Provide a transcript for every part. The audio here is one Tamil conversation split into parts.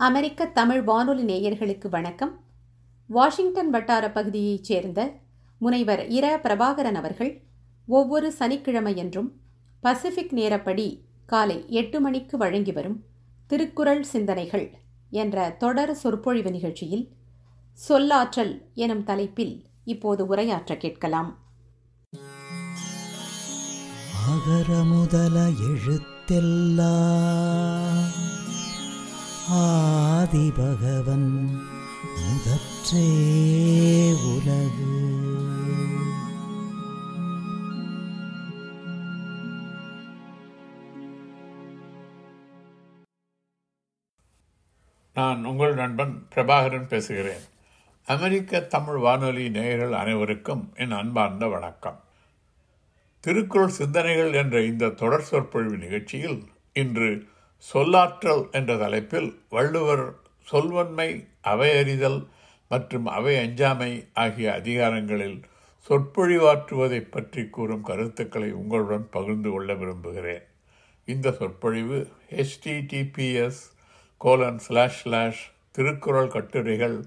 அமெரிக்க தமிழ் வானொலி நேயர்களுக்கு வணக்கம். வாஷிங்டன் வட்டார பகுதியைச் சேர்ந்த முனைவர் இர பிரபாகரன் அவர்கள் ஒவ்வொரு சனிக்கிழமையன்றும் பசிபிக் நேரப்படி காலை எட்டு மணிக்கு வழங்கி வரும் திருக்குறள் சிந்தனைகள் என்ற தொடர் சொற்பொழிவு நிகழ்ச்சியில் சொல்லாற்றல் எனும் தலைப்பில் இப்போது உரையாற்ற கேட்கலாம். அகர முதல எழுத்தெல்லாம் ஆதிபகவன் முதற்றே உலகு. நான் உங்கள் நண்பன் பிரபாகரன் பேசுகிறேன். அமெரிக்க தமிழ் வானொலி நேயர்கள் அனைவருக்கும் என் அன்பார்ந்த வணக்கம். திருக்குறள் சிந்தனைகள் என்ற இந்த தொடர் சொற்பொழிவு நிகழ்ச்சியில் இன்று சொல்லாற்றல் என்ற தலைப்பில் வள்ளுவர் சொல்வன்மை அவையறிதல் மற்றும் அவை அஞ்சாமை ஆகிய அதிகாரங்களில் சொற்பொழிவாற்றுவதை பற்றி கூறும் கருத்துக்களை உங்களுடன் பகிர்ந்து கொள்ள விரும்புகிறேன். இந்த சொற்பொழிவு HTTPS colon slash slash Thirukkural கட்டுரைகள்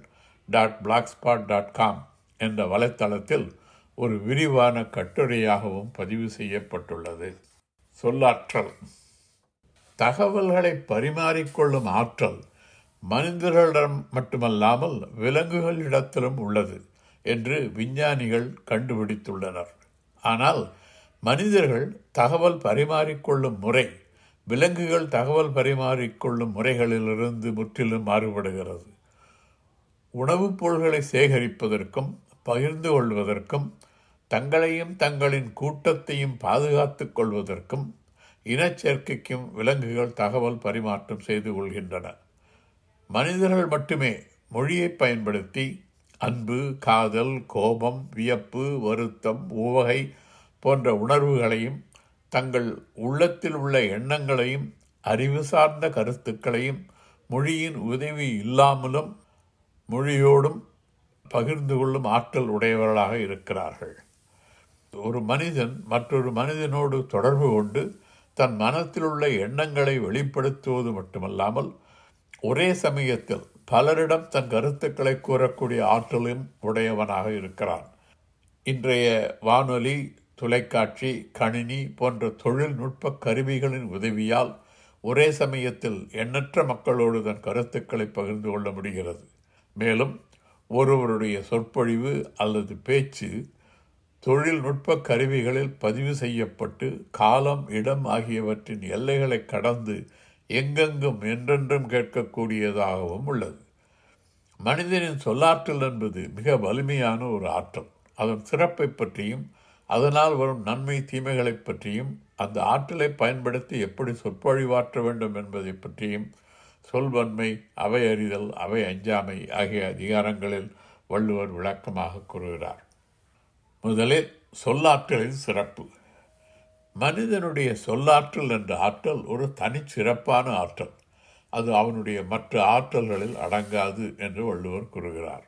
டாட் பிளாக்ஸ்பாட் டாட் காம் என்ற வலைத்தளத்தில் ஒரு விரிவான கட்டுரையாகவும் பதிவு செய்யப்பட்டுள்ளது. சொல்லாற்றல். தகவல்களை பரிமாறிக்கொள்ளும் ஆற்றல் மனிதர்களிடம் மட்டுமல்லாமல் விலங்குகளிடத்திலும் உள்ளது என்று விஞ்ஞானிகள் கண்டுபிடித்துள்ளனர். ஆனால் மனிதர்கள் தகவல் பரிமாறிக்கொள்ளும் முறை விலங்குகள் தகவல் பரிமாறிக்கொள்ளும் முறைகளிலிருந்து முற்றிலும் மாறுபடுகிறது. உணவுப் பொருள்களை சேகரிப்பதற்கும் பகிர்ந்து கொள்வதற்கும் தங்களையும் தங்களின் கூட்டத்தையும் பாதுகாத்துக் கொள்வதற்கும் இனச்சேர்க்கைக்கும் விலங்குகள் தகவல் பரிமாற்றம் செய்து கொள்கின்றன. மனிதர்கள் மட்டுமே மொழியை பயன்படுத்தி அன்பு காதல் கோபம் வியப்பு வருத்தம் உவகை போன்ற உணர்வுகளையும் தங்கள் உள்ளத்தில் உள்ள எண்ணங்களையும் அறிவு சார்ந்த கருத்துக்களையும் மொழியின் உதவி இல்லாமலும் மொழியோடும் பகிர்ந்து கொள்ளும் ஆற்றல் உடையவர்களாக இருக்கிறார்கள். ஒரு மனிதன் மற்றொரு மனிதனோடு தொடர்பு கொண்டு தன் மனத்தில் உள்ள எண்ணங்களை வெளிப்படுத்துவது மட்டுமல்லாமல் ஒரே சமயத்தில் பலரிடம் தன் கருத்துக்களை கூறக்கூடிய ஆற்றலும் உடையவனாக இருக்கிறான். இன்றைய வானொலி தொலைக்காட்சி கணினி போன்ற தொழில்நுட்ப கருவிகளின் உதவியால் ஒரே சமயத்தில் எண்ணற்ற மக்களோடு தன் கருத்துக்களை பகிர்ந்து கொள்ள முடிகிறது. மேலும் ஒருவருடைய சொற்பொழிவு அல்லது பேச்சு தொழில்நுட்ப கருவிகளில் பதிவு செய்யப்பட்டு காலம் இடம் ஆகியவற்றின் எல்லைகளை கடந்து எங்கெங்கும் என்றென்றும் கேட்கக்கூடியதாகவும் உள்ளது. மனிதனின் சொல்லாற்றல் என்பது மிக வலிமையான ஒரு ஆற்றல். அதன் சிறப்பை பற்றியும் அதனால் வரும் நன்மை தீமைகளை பற்றியும் அந்த ஆற்றலை பயன்படுத்தி எப்படி சொற்பொழிவாற்ற வேண்டும் என்பதை பற்றியும் சொல்வன்மை அவை அறிதல் அவை அஞ்சாமை ஆகிய அதிகாரங்களில் வள்ளுவர் விளக்கமாக கூறுகிறார். முதலில் சொல்லாற்றலின் சிறப்பு. மனிதனுடைய சொல்லாற்றல் என்ற ஆற்றல் ஒரு தனிச்சிறப்பான ஆற்றல். அது அவனுடைய மற்ற ஆற்றல்களில் அடங்காது என்று வள்ளுவர் கூறுகிறார்.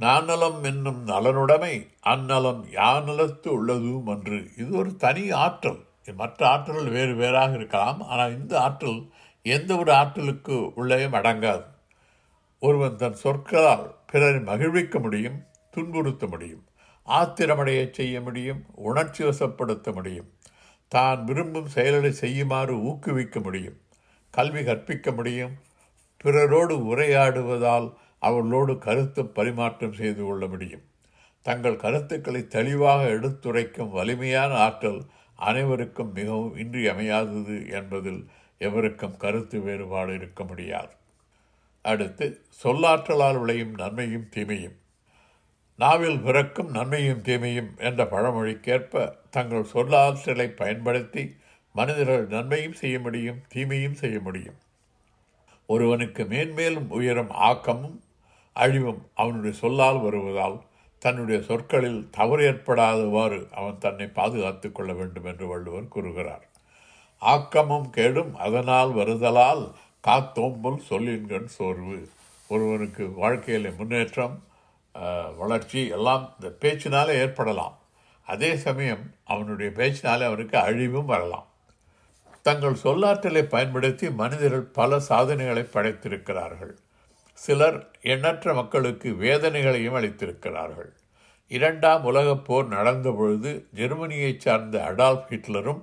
நானலம் என்னும் நலனுடைமை அந்நலம் யானலத்து உள்ளதும் அன்று. இது ஒரு தனி ஆற்றல். மற்ற ஆற்றல்கள் வேறு வேறாக இருக்கலாம். ஆனால் இந்த ஆற்றல் எந்த ஒரு ஆற்றலுக்கு உள்ளேயும் அடங்காது. ஒருவன் தன் சொற்களால் பிறரை மகிழ்விக்க முடியும் துன்புறுத்த முடியும். ஆத்திரமடைய செய்ய முடியும் உணர்ச்சி வசப்படுத்த முடியும். தான் விரும்பும் செயல்களை செய்யுமாறு ஊக்குவிக்க முடியும். கல்வி கற்பிக்க முடியும். பிறரோடு உரையாடுவதால் அவர்களோடு கருத்து பரிமாற்றம் செய்து கொள்ள முடியும். தங்கள் கருத்துக்களை தெளிவாக எடுத்துரைக்கும் வலிமையான ஆற்றல் அனைவருக்கும் மிகவும் இன்றியமையாதது என்பதில் எவருக்கும் கருத்து வேறுபாடு இருக்க முடியாது. அடுத்து சொல்லாற்றலால் விளையும் நன்மையும் தீமையும். நாவில் பிறக்கும் நன்மையும் தீமையும் என்ற பழமொழிக்கேற்ப தங்கள் சொல்லாற்றலை பயன்படுத்தி மனிதர்கள் நன்மையும் செய்ய முடியும் தீமையும் செய்ய முடியும். ஒருவனுக்கு மேன்மேலும் உயரும் ஆக்கமும் அழிவும் அவனுடைய சொல்லால் வருவதால் தன்னுடைய சொற்களில் தவறு ஏற்படாதவாறு அவன் தன்னை பாதுகாத்துக் கொள்ள வேண்டும் என்று வள்ளுவர் கூறுகிறார். ஆக்கமும் கேடும் அதனால் வருதலால் காத்தோம்பல் சொல்லின்கண் சோர்வு. ஒருவனுக்கு வாழ்க்கையில் முன்னேற்றம் வளர்ச்சி எல்லாம் இந்த பேச்சினாலே ஏற்படலாம். அதே சமயம் அவனுடைய பேச்சினாலே அவனுக்கு அழிவும் வரலாம். தங்கள் சொல்லாற்றலை பயன்படுத்தி மனிதர்கள் பல சாதனைகளை படைத்திருக்கிறார்கள். சிலர் எண்ணற்ற மக்களுக்கு வேதனைகளையும் அளித்திருக்கிறார்கள். இரண்டாம் உலகப் போர் நடந்தபொழுது ஜெர்மனியைச் சார்ந்த அடால்ஃப் ஹிட்லரும்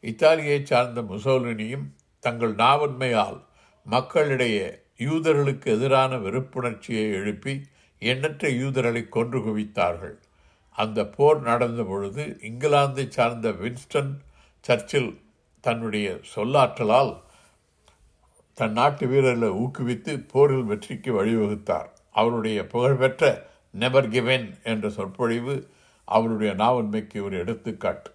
இத்தாலியைச் சார்ந்த முசோலினியும் தங்கள் நாவன்மையால் மக்களிடையே யூதர்களுக்கு எதிரான வெறுப்புணர்ச்சியை எழுப்பி எண்ணற்ற யூதர்களை கொன்று குவித்தார்கள். அந்த போர் நடந்த பொழுது இங்கிலாந்தை சார்ந்த வின்ஸ்டன் சர்ச்சில் தன்னுடைய சொல்லாற்றலால் தன் நாட்டு வீரர்களை ஊக்குவித்து போரில் வெற்றிக்கு வழிவகுத்தார். அவருடைய புகழ்பெற்ற நெவர் கிவென் என்ற சொற்பொழிவு அவருடைய நாவன்மைக்கு ஒரு எடுத்துக்காட்டு.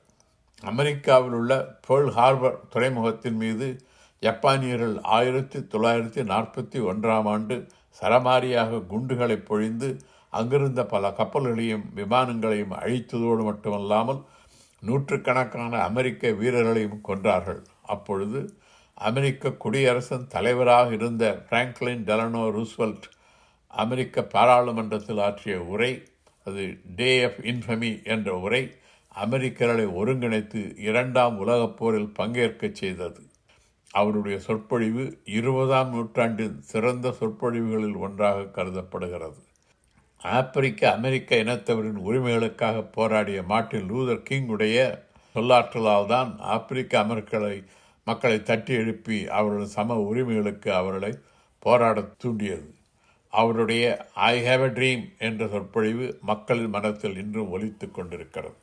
அமெரிக்காவில் உள்ள பேர்ல் ஹார்பர் துறைமுகத்தின் மீது ஜப்பானியர்கள் ஆயிரத்தி தொள்ளாயிரத்தி நாற்பத்தி ஒன்றாம் ஆண்டு சரமாரியாக குண்டுகளை பொழிந்து அங்கிருந்த பல கப்பல்களையும் விமானங்களையும் அழித்ததோடு மட்டுமல்லாமல் நூற்றுக்கணக்கான அமெரிக்க வீரர்களையும் கொன்றார்கள். அப்பொழுது அமெரிக்க குடியரசன் தலைவராக இருந்த பிராங்க்லின் டெலனோ ரூஸ்வெல்ட் அமெரிக்க பாராளுமன்றத்தில் ஆற்றிய உரை அது டே ஆஃப் இன்ஃபமி என்ற உரை அமெரிக்கர்களை ஒருங்கிணைத்து இரண்டாம் உலகப் போரில் பங்கேற்கச் செய்தது. அவருடைய சொற்பொழிவு இருபதாம் நூற்றாண்டின் சிறந்த சொற்பொழிவுகளில் ஒன்றாக கருதப்படுகிறது. ஆப்பிரிக்க அமெரிக்க இனத்தவரின் உரிமைகளுக்காக போராடிய மார்ட்டின் லூதர் கிங் உடைய சொல்லாற்றலால் தான் ஆப்பிரிக்க அமெரிக்களை மக்களை தட்டி எழுப்பி அவர்களது சம உரிமைகளுக்கு அவர்களை போராடத் தூண்டியது. அவருடைய ஐ ஹாவ் எ ட்ரீம் என்ற சொற்பொழிவு மக்களின் மனத்தில் இன்றும் ஒலித்து கொண்டிருக்கிறது.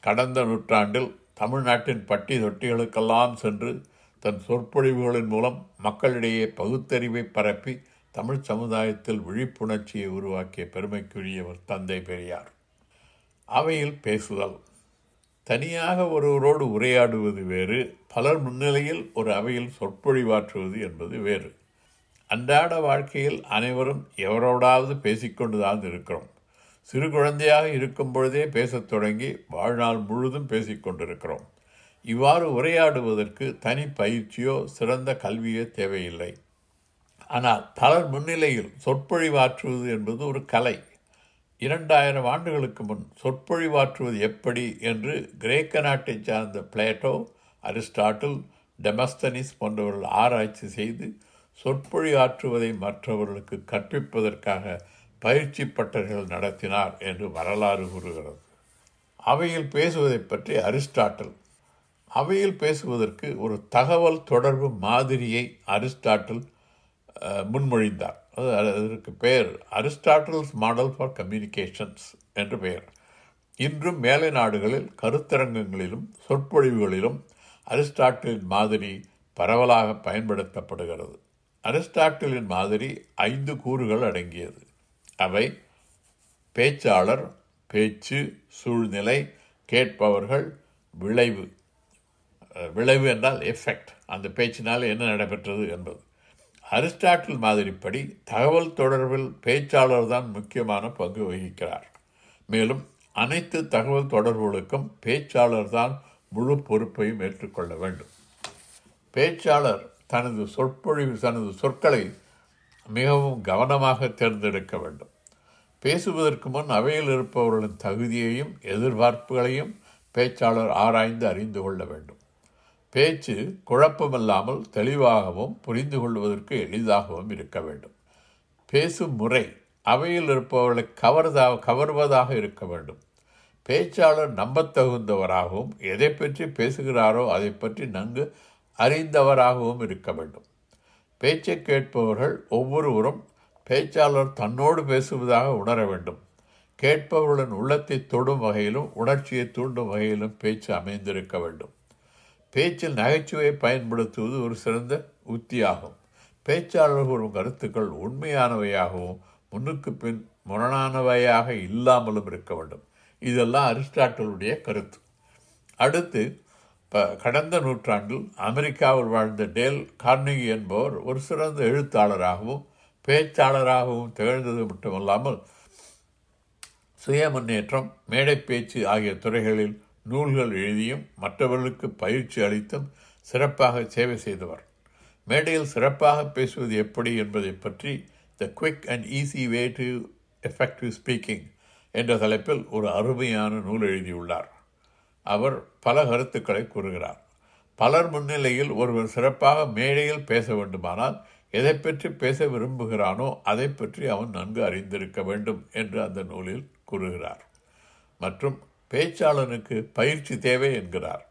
கடந்த நூற்றாண்டில் தமிழ்நாட்டின் பட்டி தொட்டிகளுக்கெல்லாம் சென்று தன் சொற்பொழிவுகளின் மூலம் மக்களிடையே பகுத்தறிவை பரப்பி தமிழ் சமுதாயத்தில் விழிப்புணர்ச்சியை உருவாக்கிய பெருமைக்குரியவர் தந்தை பெரியார். அவையில் பேசுதல். தனியாக ஒருவரோடு உரையாடுவது வேறு பலர் முன்னிலையில் ஒரு அவையில் சொற்பொழிவாற்றுவது என்பது வேறு. அன்றாட வாழ்க்கையில் அனைவரும் எவரோடாவது பேசிக்கொண்டுதான் இருக்கிறோம். சிறு குழந்தையாக இருக்கும் பொழுதே பேசத் தொடங்கி வாழ்நாள் முழுதும் பேசிக்கொண்டிருக்கிறோம். இவ்வாறு உரையாடுவதற்கு தனி பயிற்சியோ சிறந்த கல்வியோ தேவையில்லை. ஆனால் பலர் முன்னிலையில் சொற்பொழிவாற்றுவது என்பது ஒரு கலை. இரண்டாயிரம் ஆண்டுகளுக்கு முன் சொற்பொழிவாற்றுவது எப்படி என்று கிரேக்க நாட்டைச் சார்ந்த பிளேட்டோ அரிஸ்டாட்டில் டெமஸ்தனிஸ் போன்றவர்கள் ஆராய்ச்சி செய்து சொற்பொழிவாற்றுவதை மற்றவர்களுக்கு கற்பிப்பதற்காக பயிற்சி பட்டர்கள் நடத்தினார் என்று வரலாறு கூறுகிறது. அவையில் பேசுவதை பற்றி அரிஸ்டாட்டில் அவையில் பேசுவதற்கு ஒரு தகவல் தொடர்பு மாதிரியை அரிஸ்டாட்டில் முன்மொழிந்தார். அது அதற்கு பெயர் அரிஸ்டாட்டில்ஸ் மாடல் ஃபார் கம்யூனிகேஷன்ஸ் என்று பெயர். இன்றும் மேலை நாடுகளில் கருத்தரங்கங்களிலும் சொற்பொழிவுகளிலும் அரிஸ்டாட்டிலின் மாதிரி பரவலாக பயன்படுத்தப்படுகிறது. அரிஸ்டாட்டிலின் மாதிரி ஐந்து கூறுகள் அடங்கியது. அவை பேச்சாளர் பேச்சு சூழ்நிலை கேட்பவர்கள் விளைவு. விளைவு என்றால் எஃபெக்ட் அந்த பேச்சினால் என்ன நடைபெற்றது என்பது. அரிஸ்டாட்டில் மாதிரிப்படி தகவல் தொடர்பில் பேச்சாளர் தான் முக்கியமான பங்கு வகிக்கிறார். மேலும் அனைத்து தகவல் தொடர்புகளுக்கும் பேச்சாளர் தான் முழு பொறுப்பையும் ஏற்றுக்கொள்ள வேண்டும். பேச்சாளர் தனது சொற்பொழிவு தனது சொற்களை மிகவும் கவனமாக தேர்ந்தெடுக்க வேண்டும். பேசுவதற்கு முன் அவையில் இருப்பவர்களின் தகுதியையும் எதிர்பார்ப்புகளையும் பேச்சாளர் ஆராய்ந்து அறிந்து கொள்ள வேண்டும். பேச்சு குழப்பமில்லாமல் தெளிவாகவும் புரிந்து கொள்வதற்கு எளிதாகவும் இருக்க வேண்டும். பேசும் முறை அவையில் இருப்பவர்களை கவர்தா கவர்வதாக இருக்க வேண்டும். பேச்சாளர் நம்பத்தகுந்தவராகவும் எதை பற்றி பேசுகிறாரோ அதை பற்றி நன்கு அறிந்தவராகவும் இருக்க வேண்டும். பேச்சை கேட்பவர்கள் ஒவ்வொருவரும் பேச்சாளர் தன்னோடு பேசுவதாக உணர வேண்டும். கேட்பவர்களின் உள்ளத்தை தொடும் வகையிலும் உணர்ச்சியை தூண்டும் வகையிலும் பேச்சு அமைந்திருக்க வேண்டும். பேச்சில் நகைச்சுவையை பயன்படுத்துவது ஒரு சிறந்த உத்தியாகும். பேச்சாளர் வரும் கருத்துக்கள் உண்மையானவையாகவும் முன்னுக்கு பின் முரணானவையாக இல்லாமலும் இருக்க வேண்டும். இதெல்லாம் அரிஸ்டாட்டலுடைய கருத்து. அடுத்து கடந்த நூற்றாண்டில் அமெரிக்காவில் வாழ்ந்த டேல் கார்னிகி என்பவர் ஒரு சிறந்த எழுத்தாளராகவும் பேச்சாளராகவும் திகழ்ந்தது மட்டுமல்லாமல் சுய முன்னேற்றம் மேடை பேச்சு ஆகிய துறைகளில் நூல்கள் எழுதியும் மற்றவர்களுக்கு பயிற்சி அளித்தும் சிறப்பாக சேவை செய்தவர். மேடையில் சிறப்பாக பேசுவது எப்படி என்பதை பற்றி the quick and easy way to effective speaking என்ற தலைப்பில் ஒரு அருமையான நூல் எழுதியுள்ளார். அவர் பல கருத்துக்களை கூறுகிறார். பலர் முன்னிலையில் ஒருவர் சிறப்பாக மேடையில் பேச வேண்டுமானால் எதை பற்றி பேச விரும்புகிறானோ அதை பற்றி அவன் நன்கு அறிந்திருக்க வேண்டும் என்று அந்த நூலில் கூறுகிறார். மற்றும் பேச்சாளனுக்கு பயிற்சி தேவை என்கிறார்.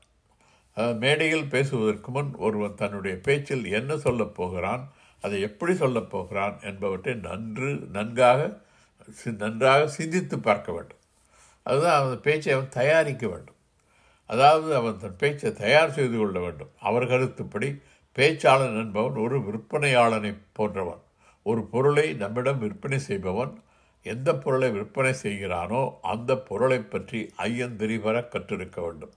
மேடையில் பேசுவதற்கு முன் ஒருவன் தன்னுடைய பேச்சில் என்ன சொல்லப் போகிறான் அதை எப்படி சொல்லப் போகிறான் என்பவற்றை நன்று நன்காக சி- நன்றாக சிந்தித்து பார்க்க வேண்டும். அதுதான் அவன் பேச்சை அவன் தயாரிக்க வேண்டும். அதாவது அவன் தன் பேச்சை தயார் செய்து கொள்ள வேண்டும். அவர் கருத்துப்படி பேச்சாளன் என்பவன் ஒரு விற்பனையாளனை போன்றவன். ஒரு பொருளை நம்மிடம் விற்பனை செய்பவன் எந்த பொருளை விற்பனை செய்கிறானோ அந்த பொருளை பற்றி ஐயந்திரிவர கற்றிருக்க வேண்டும்.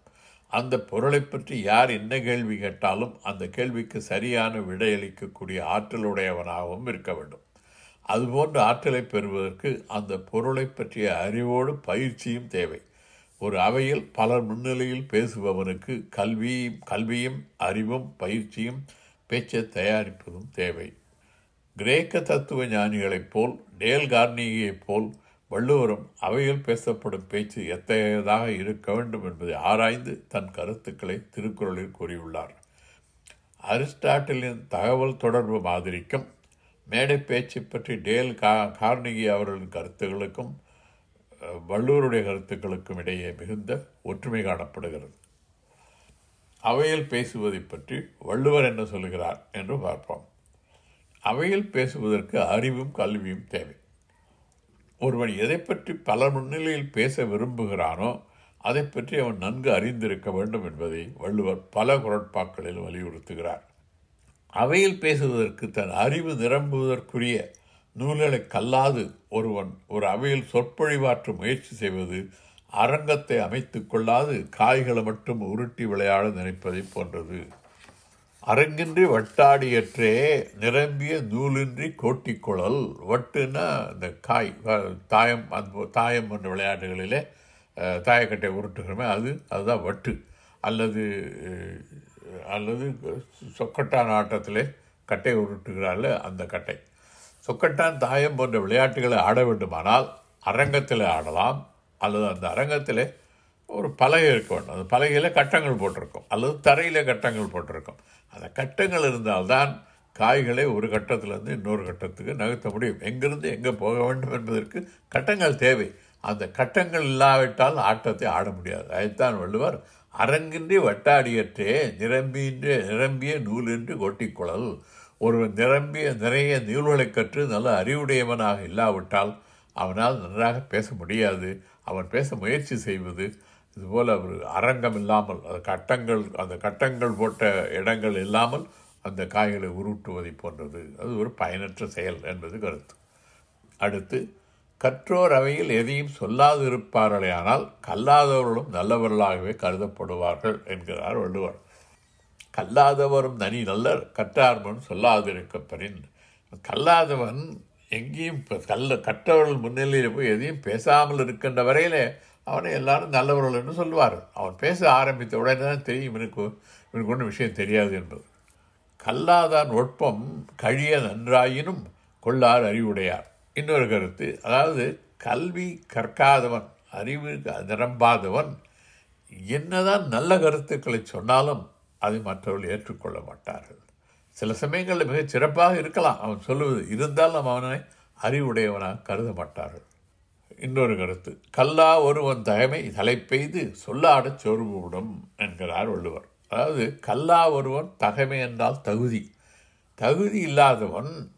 அந்த பொருளை பற்றி யார் என்ன கேள்வி கேட்டாலும் அந்த கேள்விக்கு சரியான விடையளிக்கக்கூடிய ஆற்றலுடையவனாகவும் இருக்க வேண்டும். அதுபோன்ற ஆற்றலை பெறுவதற்கு அந்த பொருளை பற்றிய அறிவோடு பயிற்சியும் தேவை. ஒரு அவையில் பலர் முன்னிலையில் பேசுபவனுக்கு கல்வியும் கல்வியும் அறிவும் பயிற்சியும் பேச்சை தயாரிப்பதும் தேவை. கிரேக்க தத்துவ ஞானிகளைப் போல் டேல் கார்னிகியைப் போல் வள்ளுவரும் அவையில் பேசப்படும் பேச்சு எத்தகையதாக இருக்க வேண்டும் என்பதை ஆராய்ந்து தன் கருத்துக்களை திருக்குறளில் கூறியுள்ளார். அரிஸ்டாட்டிலின் தகவல் தொடர்பு மாதிரிக்கும் மேடை பேச்சு பற்றி டேல் கா கார்னிகி அவர்களின் கருத்துக்களுக்கும் வள்ளுவருடைய கருத்துக்களுக்கும் இடையே மிகுந்த ஒற்றுமை காணப்படுகிறது. அவையில் பேசுவதை பற்றி வள்ளுவர் என்ன சொல்கிறார் என்று பார்ப்போம். அவையில் பேசுவதற்கு அறிவும் கல்வியும் தேவை. ஒருவன் எதை பற்றி பல முன்னிலையில் பேச விரும்புகிறானோ அதை பற்றி அவன் நன்கு அறிந்திருக்க வேண்டும் என்பதை வள்ளுவர் பல குரட்பாக்களில் வலியுறுத்துகிறார். அவையில் பேசுவதற்கு தன் அறிவு நிரம்புவதற்குரிய நூல்களை கல்லாது ஒருவன் ஒரு அவையில் சொற்பொழிவாற்ற முயற்சி செய்வது அரங்கத்தை அமைத்து கொள்ளாது காய்களை மட்டும் உருட்டி விளையாட நினைப்பதை போன்றது. அரங்கின்றி வட்டாடியற்றே நிரம்பிய நூலின்றி கோட்டிக்குழல். வட்டுன்னா இந்த காய் தாயம் அந்த தாயம் போன்ற விளையாட்டுகளிலே தாயக்கட்டை உருட்டுகிறோமே அது அதுதான் வட்டு. அல்லது அல்லது சொக்கட்டான் ஆட்டத்திலே கட்டை உருட்டுகிறாள் அந்த கட்டை. சொக்கட்டான் தாயம் போன்ற விளையாட்டுகளை ஆட வேண்டுமானால் அரங்கத்தில் ஆடலாம். அல்லது அந்த அரங்கத்திலே ஒரு பலகை இருக்க வேண்டும் அந்த பலகையில் கட்டங்கள் போட்டிருக்கும். அல்லது தரையில் கட்டங்கள் போட்டிருக்கும். அந்த கட்டங்கள் இருந்தால்தான் காய்களை ஒரு கட்டத்திலேருந்து இன்னொரு கட்டத்துக்கு நகர்த்த முடியும். எங்கிருந்து எங்கே போக வேண்டும் என்பதற்கு கட்டங்கள் தேவை. அந்த கட்டங்கள் இல்லாவிட்டால் ஆட்டத்தை ஆட முடியாது. அதைத்தான் வள்ளுவர் அரங்கின்றி வட்டாடியற்றே நிரம்பியின்றி நிரம்பிய நூலின்றி கொட்டிக்குழல். ஒருவன் நிரம்பிய நிறைய நூல்களை கற்று நல்ல அறிவுடையவனாக இல்லாவிட்டால் அவனால் நன்றாக பேச முடியாது. அவன் பேச முயற்சி செய்வது இதுபோல் அவர் அரங்கம் இல்லாமல் அந்த கட்டங்கள் அந்த கட்டங்கள் போட்ட இடங்கள் இல்லாமல் அந்த காய்களை உருட்டுவதை போன்றது. அது ஒரு பயனற்ற செயல் என்பது கருத்து. அடுத்து கற்றோர் அவையில் எதையும் சொல்லாது இருப்பார்களேயானால் கல்லாதவர்களும் நல்லவர்களாகவே கருதப்படுவார்கள் என்கிறார் வள்ளுவர். கல்லாதவரும் தனி நல்லர் கற்றார்மன் சொல்லாதிருக்கப்பரின் கல்லாதவன் எங்கேயும் இப்ப கல்ல கற்றவர்கள் முன்னிலையில் போய் எதையும் பேசாமல் இருக்கின்ற வரையிலே அவனை எல்லாரும் நல்லவர்கள் என்று சொல்லுவார்கள். அவன் பேச ஆரம்பித்த உடனே தான் தெரியும் இவனுக்கு இவனுக்கு ஒன்றும் விஷயம் தெரியாது என்பது. கல்லாதான் ஒட்பம் கழிய நன்றாயினும் கொள்ளார் அறிவுடையார். இன்னொரு கருத்து அதாவது கல்வி கற்காதவன் அறிவு நிரம்பாதவன் என்னதான் நல்ல கருத்துக்களை சொன்னாலும் அதை மற்றவர்கள் ஏற்றுக்கொள்ள மாட்டார்கள். சில சமயங்களில் மிகச் சிறப்பாக இருக்கலாம். அவன் சொல்லுவது இருந்தாலும் அவனை அறிவுடையவனாக கருத மாட்டார்கள். இன்னொரு கருத்து. கல்லா ஒருவன் தகைமை தலைப்பெய்து சொல்லாடச் சொருபுவிடும் என்கிறார் வள்ளுவர். அதாவது கல்லா ஒருவன் தகமை என்றால் தகுதி. தகுதி இல்லாதவன்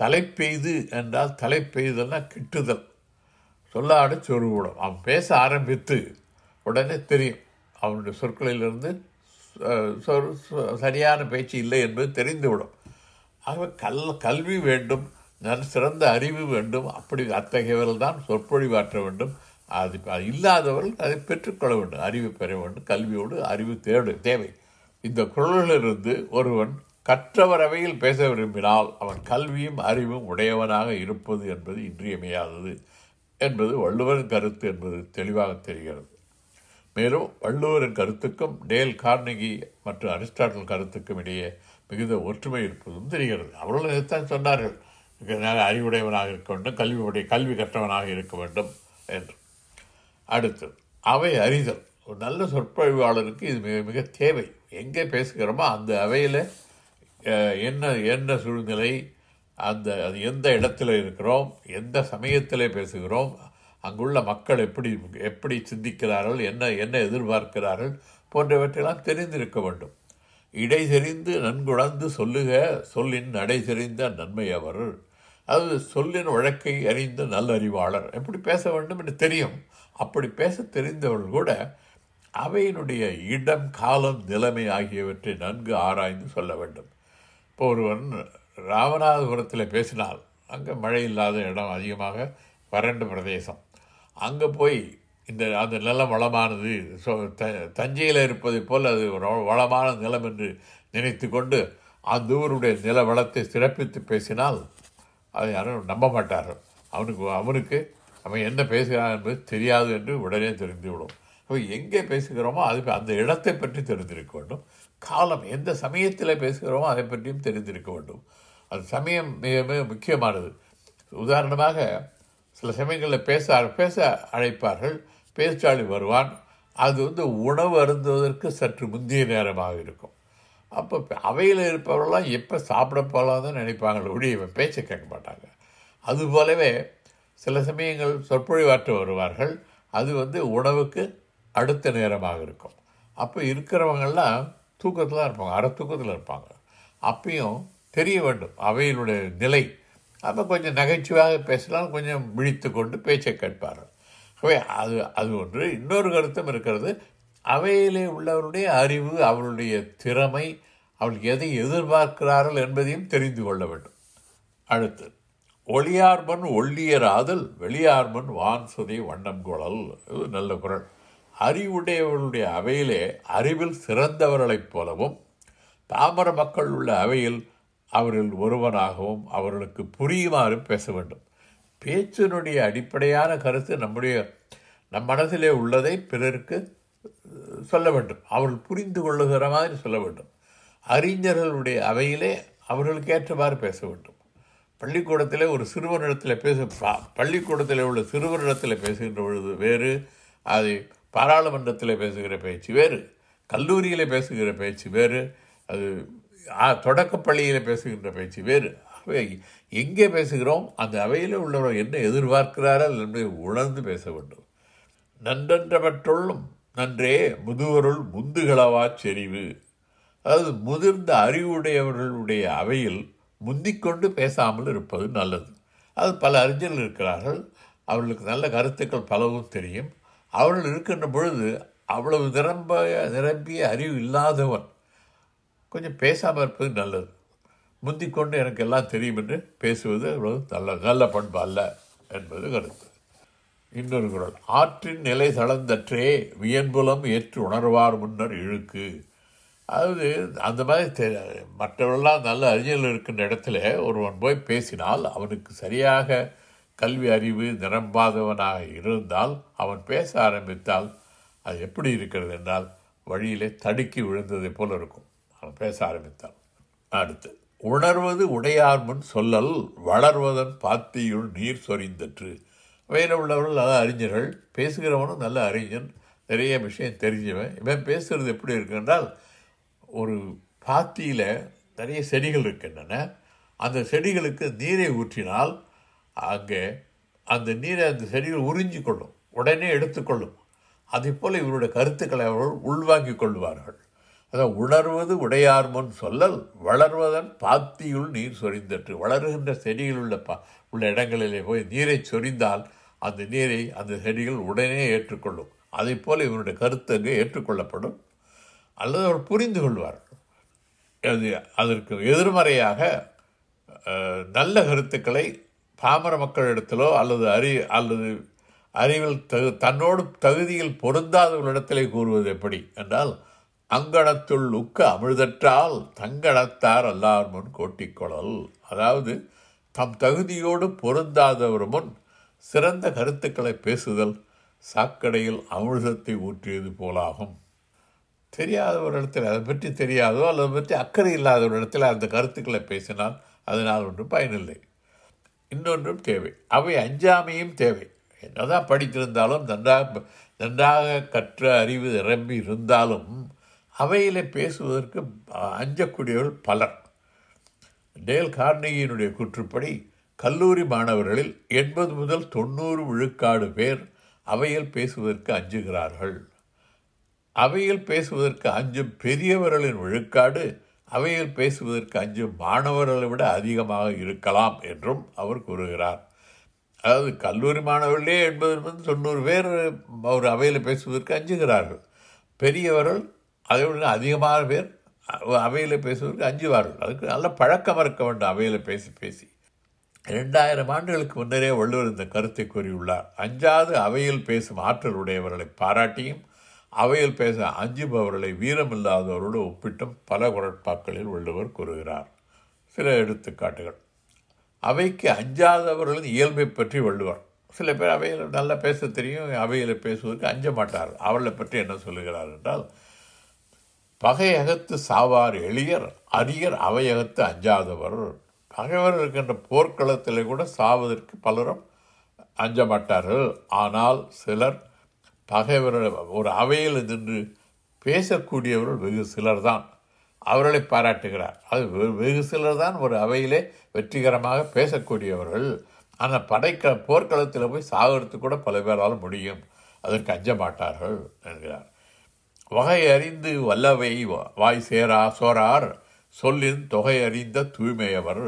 தலைப்பெய்து என்றால் தலைப்பெய்தல்னா கிட்டுதல். சொல்லாட சொருவிடும் அவன் பேச ஆரம்பித்து உடனே தெரியும். அவனுடைய சொற்களிலிருந்து சொ- சரியான பேச்சு இல்லை என்பது தெரிந்துவிடும். ஆகவே கல் கல்வி வேண்டும். நன் சிறந்த அறிவு வேண்டும் அப்படி அத்தகையவர்கள் தான் சொற்பொழிவாற்ற வேண்டும். அது இல்லாதவர்கள் அதை பெற்றுக்கொள்ள வேண்டும். அறிவு பெற வேண்டும். கல்வியோடு அறிவு தேடு தேவை. இந்த குரலிலிருந்து ஒருவன் கற்றவரவையில் பேச விரும்பினால் அவன் கல்வியும் அறிவும் உடையவனாக இருப்பது என்பது இன்றியமையாதது என்பது வள்ளுவரின் கருத்து என்பது தெளிவாக தெரிகிறது. மேலும் வள்ளுவரின் கருத்துக்கும் டேல் கார்னகி மற்றும் அரிஸ்டாட்டில் கருத்துக்கும் இடையே மிகுந்த ஒற்றுமை இருப்பதும் தெரிகிறது. அவர்களும் இதைத்தான் சொன்னார்கள். நல்ல அறிவுடையவனாக இருக்க வேண்டும் கல்வி உடைய கல்வி கற்றவனாக இருக்க வேண்டும் என்று. அடுத்து அவை அறிதல். ஒரு நல்ல சொற்பொழிவாளருக்கு இது மிக மிக தேவை. எங்கே பேசுகிறோமோ அந்த அவையில் என்ன என்ன சூழ்நிலை அந்த அது எந்த இடத்துல இருக்கிறோம் எந்த சமயத்தில் பேசுகிறோம் அங்குள்ள மக்கள் எப்படி எப்படி சிந்திக்கிறார்கள் என்ன என்ன எதிர்பார்க்கிறார்கள் போன்றவற்றையெல்லாம் தெரிந்திருக்க வேண்டும். இடை தெரிந்து நன்குணர்ந்து சொல்லுக சொல்லின் நடை தெரிந்த நன்மை அவர் அது சொல்லின் வழக்கை அறிந்த நல்லறிவாளர். எப்படி பேச வேண்டும் என்று தெரியும். அப்படி பேச தெரிந்தவர்கள் கூட அவையினுடைய இடம் காலம் நிலைமை ஆகியவற்றை நன்கு ஆராய்ந்து சொல்ல வேண்டும். இப்போ ஒருவன் ராமநாதபுரத்தில் பேசினால் அங்கே மழை இல்லாத இடம் அதிகமாக வறண்ட பிரதேசம். அங்கே போய் இந்த அந்த நிலம் வளமானது ஸோ த தஞ்சையில் இருப்பதைப் போல் அது ஒரு வளமான நிலம் என்று நினைத்து கொண்டு அந்த ஊருடைய நில வளத்தை சிறப்பித்து பேசினால் அதை யாரும் நம்ப மாட்டார்கள். அவனுக்கு அவனுக்கு அவன் என்ன பேசுகிறான் என்பது தெரியாது என்று உடனே தெரிந்துவிடும். அப்போ எங்கே பேசுகிறோமோ அது அந்த இடத்தை பற்றி தெரிந்திருக்க வேண்டும். காலம் எந்த சமயத்தில் பேசுகிறோமோ அதை பற்றியும் தெரிந்திருக்க வேண்டும். அது சமயம் மிக மிக முக்கியமானது. உதாரணமாக சில சமயங்களில் பேச பேச அழைப்பார்கள். பேச்சாளி வருவான். அது வந்து உணவு அருந்துவதற்கு சற்று முந்தைய நேரமாக இருக்கும். அப்போ அவையில் இருப்பவர்கள்லாம் எப்போ சாப்பிட போகலான்னு தான் நினைப்பாங்க ஒழிய இவன் பேச்சை கேட்க மாட்டாங்க. அதுபோலவே சில சமயங்கள் சொற்பொழிவாற்ற வருவார்கள். அது வந்து உணவுக்கு அடுத்த நேரமாக இருக்கும். அப்போ இருக்கிறவங்கெல்லாம் தூக்கத்தில் தான் இருப்பாங்க அரை தூக்கத்தில் இருப்பாங்க. அப்பயும் தெரிய வேண்டும் அவையினுடைய நிலை. அப்போ கொஞ்சம் நகைச்சுவையாக பேசலாம் கொஞ்சம் விழித்து கொண்டு பேச்சை கேட்பார்கள். ஆகவே அது அது ஒன்று. இன்னொரு கருத்தும் இருக்கிறது அவையிலே உள்ளவருடைய அறிவு அவருடைய திறமை அவள் எதை எதிர்பார்க்கிறார்கள் என்பதையும் தெரிந்து கொள்ள வேண்டும். அடுத்து ஒளியார்மன் ஒள்ளியராதல் வெளியார்மன் வான் சுதை வண்ணம் குழல் இது நல்ல குரல். அறிவுடையவர்களுடைய அவையிலே அறிவில் சிறந்தவர்களைப் போலவும் தாமர மக்கள் உள்ள அவையில் அவர்கள் ஒருவனாகவும் அவர்களுக்கு புரியுமாறு பேச வேண்டும். பேச்சினுடைய அடிப்படையான கருத்து நம்முடைய நம் மனதிலே உள்ளதை பிறருக்கு சொல்ல வேண்டும். அவர்கள் புரிந்து கொள்ளுகிற மாதிரி சொல்ல வேண்டும். அறிஞர்களுடைய அவையிலே அவர்களுக்கு ஏற்றவாறு பேச வேண்டும். பள்ளிக்கூடத்தில் ஒரு சிறுவனிடத்தில் பேச பள்ளிக்கூடத்தில் உள்ள சிறுவனிடத்தில் பேசுகின்ற பொழுது வேறு அது பாராளுமன்றத்தில் பேசுகிற பேச்சு வேறு கல்லூரியில் பேசுகிற பேச்சு வேறு அது தொடக்கப்பள்ளியில் பள்ளியில் பேசுகின்ற பேச்சு வேறு. எங்கே பேசுகிறோம் அந்த அவையில் உள்ளவர் என்ன எதிர்பார்க்கிறாரோ என்பதை உணர்ந்து பேச வேண்டும். நன்றென்றவற்றுள்ளும் நன்றே முதுவருள் முந்துகளவாச் செறிவு. அதாவது முதிர்ந்த அறிவுடையவர்களுடைய அவையில் முந்திக்கொண்டு பேசாமல் இருப்பது நல்லது. அது பல அறிஞர்கள் இருக்கிறார்கள். அவர்களுக்கு நல்ல கருத்துக்கள் பலவும் தெரியும். அவர்கள் இருக்கின்ற பொழுது அவ்வளவு நிரம்ப நிரம்பிய அறிவு இல்லாதவன் கொஞ்சம் பேசாமல் இருப்பது நல்லது. முந்திக்கொண்டு எனக்கு எல்லாம் தெரியும் என்று பேசுவது அவ்வளவு நல்ல நல்ல பண்பு அல்ல என்பது கருத்து. இன்னொரு குரல் ஆற்றின் நிலை தளர்ந்தற்றே வியன்புலம் ஏற்று உணர்வார் முன்னர் இழுக்கு. அதாவது அந்த மாதிரி தெ- மற்றவர்கள்லாம் நல்ல அறிஞர்கள் இருக்கின்ற இடத்துல ஒருவன் போய் பேசினால் அவனுக்கு சரியாக கல்வி அறிவு நிரம்பாதவனாக இருந்தால் அவன் பேச ஆரம்பித்தால் அது எப்படி இருக்கிறது என்றால் வழியிலே தடுக்கி விழுந்ததை போல இருக்கும். அவன் பேச ஆரம்பித்தான். அடுத்து உணர்வது உடையார் முன் சொல்லல் வளர்வதன் பாத்தியுள் நீர் சொரிந்தற்று. வேற உள்ளவர்கள் நல்ல அறிஞர்கள் பேசுகிறவனும் நல்ல அறிஞன். நிறைய விஷயம் தெரிஞ்சவன். இவன் பேசுகிறது எப்படி இருக்கு என்றால் ஒரு பாத்தியில் நிறைய செடிகள் இருக்கின்றன. அந்த செடிகளுக்கு நீரை ஊற்றினால் அங்கே அந்த நீரை அந்த செடிகள் உறிஞ்சி கொள்ளும் உடனே எடுத்துக்கொள்ளும். அதே போல் இவருடைய கருத்துக்களை அவர்கள் உள்வாங்கிக் கொள்வார்கள். அதான் உணர்வது உடையார் முன் சொல்லல் வளர்வதன் பாத்தியுள் நீர் சொரிந்தற்று. வளருகின்ற செடிகள் உள்ள பா உள்ள இடங்களிலே போய் நீரை சொரிந்தால் அந்த நீரை அந்த செடிகள் உடனே ஏற்றுக்கொள்ளும். அதை போல் இவருடைய கருத்து அங்கே ஏற்றுக்கொள்ளப்படும். அல்லது அவர் புரிந்து கொள்வார் அது அதற்கு எதிர்மறையாக நல்ல கருத்துக்களை பாமர மக்களிடத்திலோ அல்லது அறி அல்லது அறிவில் தகு தன்னோடு தகுதியில் பொருந்தாதவர்களிடத்திலே கூறுவது எப்படி என்றால் அங்கடத்துள் உக்க அமிழ்தற்றால் தங்கணத்தார் அல்லார் முன் கோட்டிக்கொள்ளல் அதாவது தம் தகுதியோடு பொருந்தாதவர் முன் சிறந்த கருத்துக்களை பேசுதல் சாக்கடையில் அமிழ்தத்தை ஊற்றியது போலாகும். தெரியாத ஒரு இடத்துல அதை பற்றி தெரியாதோ அல்லது பற்றி அக்கறை இல்லாத ஒரு இடத்துல அந்த கருத்துக்களை பேசினால் அதனால் ஒன்றும் பயனில்லை. இன்னொன்றும் தேவை. அவை அஞ்சாமையும் தேவை. என்னதான் படித்திருந்தாலும் நன்றாக நன்றாக கற்ற அறிவு நிரம்பி இருந்தாலும் அவையில் பேசுவதற்கு அஞ்சக்கூடியவர்கள் பலர். டேல் கார்னிகியினுடைய கூற்றுப்படி கல்லூரி மாணவர்களில் எண்பது முதல் தொண்ணூறு விழுக்காடு பேர் அவையில் பேசுவதற்கு அஞ்சுகிறார்கள். அவையில் பேசுவதற்கு அஞ்சும் பெரியவர்களின் விழுக்காடு அவையில் பேசுவதற்கு அஞ்சும் மாணவர்களை விட அதிகமாக இருக்கலாம் என்றும் அவர் கூறுகிறார். அதாவது கல்லூரி மாணவர்களே எண்பது முதல் தொண்ணூறு பேர் ஒரு அவையில் பேசுவதற்கு அஞ்சுகிறார்கள். பெரியவர்கள் அதை விட அதிகமான பேர் அவையில் பேசுவதற்கு அஞ்சுவார்கள். அதுக்கு நல்ல பழக்கம் இருக்க வேண்டும் அவையில் பேசி பேசி. இரண்டாயிரம் ஆண்டுகளுக்கு முன்னரே வள்ளுவர் இந்த கருத்தை கூறியுள்ளார். அஞ்சாது அவையில் பேசும் ஆற்றல் உடையவர்களை பாராட்டியும் அவையில் பேச அஞ்சுபவர்களை வீரமில்லாதவரோடு ஒப்பிட்டும் பல குரட்பாக்களில் வள்ளுவர் கூறுகிறார். சில எடுத்துக்காட்டுகள். அவைக்கு அஞ்சாதவர்களின் இயல்பை பற்றி வள்ளுவர். சில பேர் அவையில் நல்லா பேச தெரியும் அவையில் பேசுவதற்கு அஞ்ச மாட்டார் அவர்களை பற்றி என்ன சொல்லுகிறார் என்றால் பகையகத்து சாவார் எளியர் அரியர் அவையகத்து அஞ்சாதவர் பகைவர் இருக்கின்ற போர்க்களத்தில் கூட சாவதற்கு பலரும் அஞ்ச மாட்டார்கள் ஆனால் சிலர் பகைவர் ஒரு அவையில் நின்று பேசக்கூடியவர்கள் வெகு சிலர் தான் அவர்களை பாராட்டுகிறார். அது வெகு சிலர் தான் ஒரு அவையிலே வெற்றிகரமாக பேசக்கூடியவர்கள். ஆனால் படைக்க போர்க்களத்தில் போய் சாகிறதுக்கு கூட பல பேரால் முடியும். அதற்கு அஞ்ச மாட்டார்கள் என்கிறார். வகை அறிந்து வல்லவை வாய் சேரா சோரார் சொல்லின் தொகை அறிந்த தூய்மையவர்.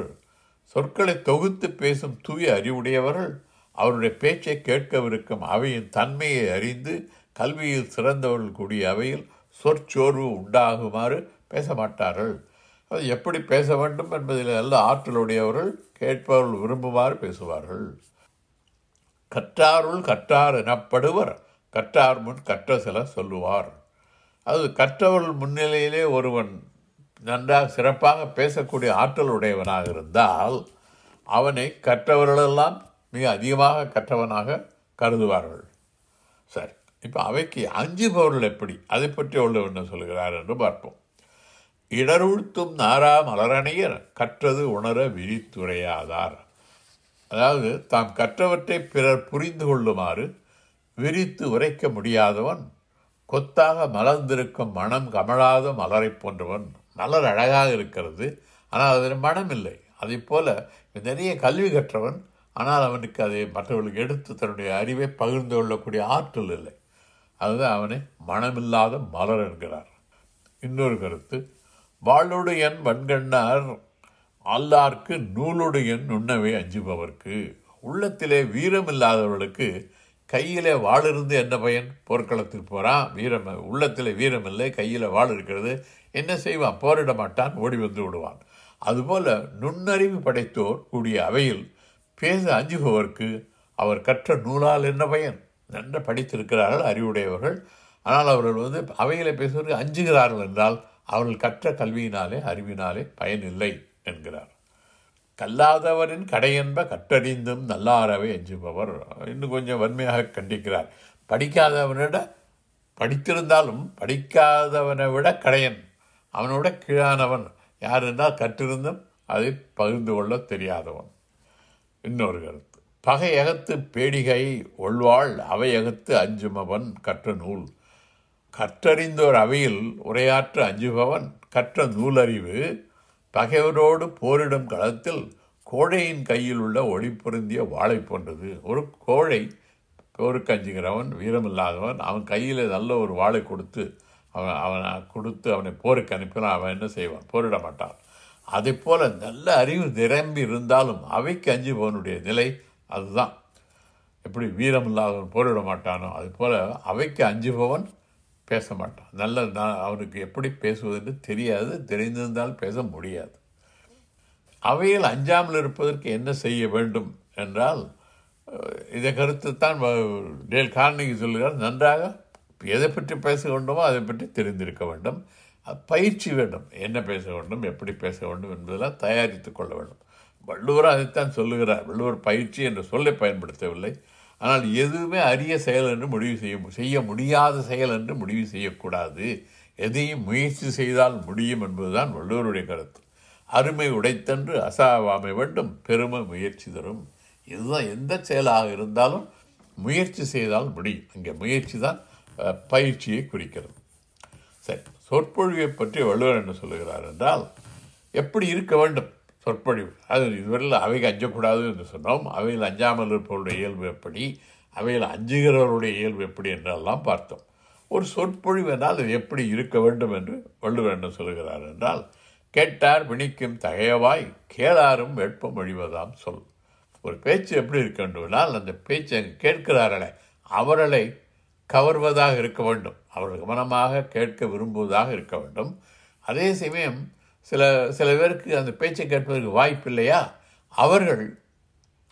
சொற்களை தொகுத்து பேசும் தூய அறிவுடையவர்கள் அவருடைய பேச்சை கேட்கவிருக்கும் அவையின் தன்மையை அறிந்து கல்வியில் சிறந்தவர்கள் கூடிய அவையில் சொற்சோர்வு உண்டாகுமாறு பேச மாட்டார்கள் அது எப்படி பேச வேண்டும் என்பதில் நல்ல ஆற்றலுடையவர்கள் கேட்பவர்கள் விரும்புமாறு பேசுவார்கள். கற்றாருள் கற்றார் எனப்படுவர் கற்றார் முன் கற்ற சில சொல்லுவார். அது கற்றவர்கள் முன்னிலையிலே ஒருவன் நன்றாக சிறப்பாக பேசக்கூடிய ஆற்றல் உடையவனாக இருந்தால் அவனை கற்றவர்களெல்லாம் மிக அதிகமாக கற்றவனாக கருதுவார்கள். சரி இப்போ அவைக்கு அஞ்சுபவர்கள் எப்படி? அதை பற்றி உள்ளவர் என்ன சொல்கிறார் என்று பார்ப்போம். இடருழ்த்தும் நாரா மலரணியர் கற்றது உணர விரித்துரையாதார். அதாவது தாம் கற்றவற்றை பிறர் புரிந்து கொள்ளுமாறு விரித்து உரைக்க முடியாதவன் கொத்தாக மலர்ந்திருக்கும் மனம் கமழாத மலரை போன்றவன் மலர் அழகாக இருக்கிறது. ஆனால் அதில் மனம் இல்லை அதை போல் நிறைய கல்வி கற்றவன் ஆனால் அவனுக்கு அதை மற்றவர்களுக்கு எடுத்து தன்னுடைய அறிவை பகிர்ந்து கொள்ளக்கூடிய ஆற்றல் இல்லை. அதுதான் அவனை மனமில்லாத மலர் என்கிறார். இன்னொரு கருத்து வாளுடையன் என் வன்கண்ணார் அல்லார்க்கு நூலோடு என் உண்ணவே அஞ்சுபவர்க்கு. உள்ளத்திலே வீரம் இல்லாதவர்களுக்கு கையிலே வாழ் இருந்து என்ன பயன்? போர்க்களத்துக்கு போகிறான் வீரம் உள்ளத்தில் வீரம் இல்லை கையில் வாழ் இருக்கிறது. என்ன செய்வான்? போரிட மாட்டான் ஓடி வந்து விடுவான். அதுபோல நுண்ணறிவு படைத்தோர் கூடிய அவையில் பேச அஞ்சுபவர்க்கு அவர் கற்ற நூலால் என்ன பயன்? நன்ற படித்திருக்கிறார்கள் அறிவுடையவர்கள். ஆனால் அவர்கள் வந்து அவையில் பேசுவதற்கு அஞ்சுகிறார்கள் என்றால் அவர்கள் கற்ற கல்வியினாலே அறிவினாலே பயனில்லை என்கிறார். கல்லாதவரின் கடையென்ப கற்றறிந்தும் நல்லாரவை அஞ்சுபவர். இன்னும் கொஞ்சம் வன்மையாக கண்டிக்கிறார். படிக்காதவனிட படித்திருந்தாலும் படிக்காதவனை விட கடையன் அவனோட கீழானவன் யார் என்றால் கற்றிருந்தும் அதை பகிர்ந்து கொள்ள தெரியாதவன். இன்னொரு கருத்து. பகையகத்து பேடிகை ஒள்வாள் அவையகத்து அஞ்சுமவன் கற்ற நூல். கற்றறிந்தோர் அவையில் உரையாற்ற அஞ்சுபவன் கற்ற நூலறிவு பகைவரோடு போரிடும் களத்தில் கோழையின் கையில் உள்ள ஒளி பொருந்திய வாழை போன்றது. ஒரு கோழை போருக்கு அஞ்சுகிறவன் வீரமில்லாதவன் அவன் கையில் நல்ல ஒரு வாளை கொடுத்து அவன் அவனை கொடுத்து அவனை போருக்கு அனுப்பினா அவன் என்ன செய்வான்? போரிட மாட்டான். அதே போல் நல்ல அறிவு நிரம்பி இருந்தாலும் அவைக்கு அஞ்சுபவனுடைய நிலை அதுதான். எப்படி வீரம் இல்லாதவன் போரிட மாட்டானோ அது போல் அவைக்கு அஞ்சுபவன் பேச மாட்டான். நல்ல நான் அவனுக்கு எப்படி பேசுவதென்று தெரியாது தெரிந்திருந்தால் பேச முடியாது. அவையில் அஞ்சாமல் இருப்பதற்கு என்ன செய்ய வேண்டும் என்றால் இதை கருத்து தான் டேல் கார்னிகி சொல்கிறார் நன்றாக எதை பற்றி பேச வேண்டுமோ அதை பற்றி தெரிந்திருக்க வேண்டும். பயிற்சி வேண்டும். என்ன பேச வேண்டும் எப்படி பேச வேண்டும் என்பதெல்லாம் தயாரித்து கொள்ள வேண்டும். வள்ளுவர் அதைத்தான் சொல்லுகிறார். வள்ளுவர் பயிற்சி என்ற சொல்லை பயன்படுத்தவில்லை. ஆனால் எதுவுமே அரிய செயல் என்று முடிவு செய்ய செய்ய முடியாத செயல் என்று முடிவு செய்யக்கூடாது. எதையும் முயற்சி செய்தால் முடியும் என்பதுதான் வள்ளுவருடைய கருத்து. அருமை உடைத்தன்று அசாவாமை வேண்டும் பெருமை முயற்சி தரும். இதுதான் எந்த செயலாக இருந்தாலும் முயற்சி செய்தால் முடியும். இங்கே முயற்சி தான் பயிற்சியை குறிக்கிறது. சரி சொற்பொழிவை பற்றி வள்ளுவர் என்ன சொல்லுகிறார் என்றால் எப்படி இருக்க வேண்டும் சொற்பொழிவு? அது இதுவரையில் அவைக்கு அஞ்சக்கூடாது என்று சொன்னோம். அவையில் அஞ்சாமல் இருப்பவருடைய இயல்பு எப்படி? அவையில் அஞ்சுகிறவருடைய இயல்பு எப்படி என்றெல்லாம் பார்த்தோம். ஒரு சொற்பொழிவு என்றால் அது எப்படி இருக்க வேண்டும் என்று வள்ளுவர் என்ன சொல்லுகிறார் என்றால் கேட்டார் விணிக்கும் தகையவாய் கேளாரும் வெட்பம் ஒழிவதாம் சொல். ஒரு பேச்சு எப்படி இருக்க வேண்டும்னால் அந்த பேச்சை அங்கே கேட்கிறார்களே அவர்களை கவர்வதாக இருக்க வேண்டும். அவர்கள் கவனமாக கேட்க விரும்புவதாக இருக்க வேண்டும். அதே சமயம் சில சில பேருக்கு அந்த பேச்சை கேட்பதற்கு வாய்ப்பு இல்லையா? அவர்கள்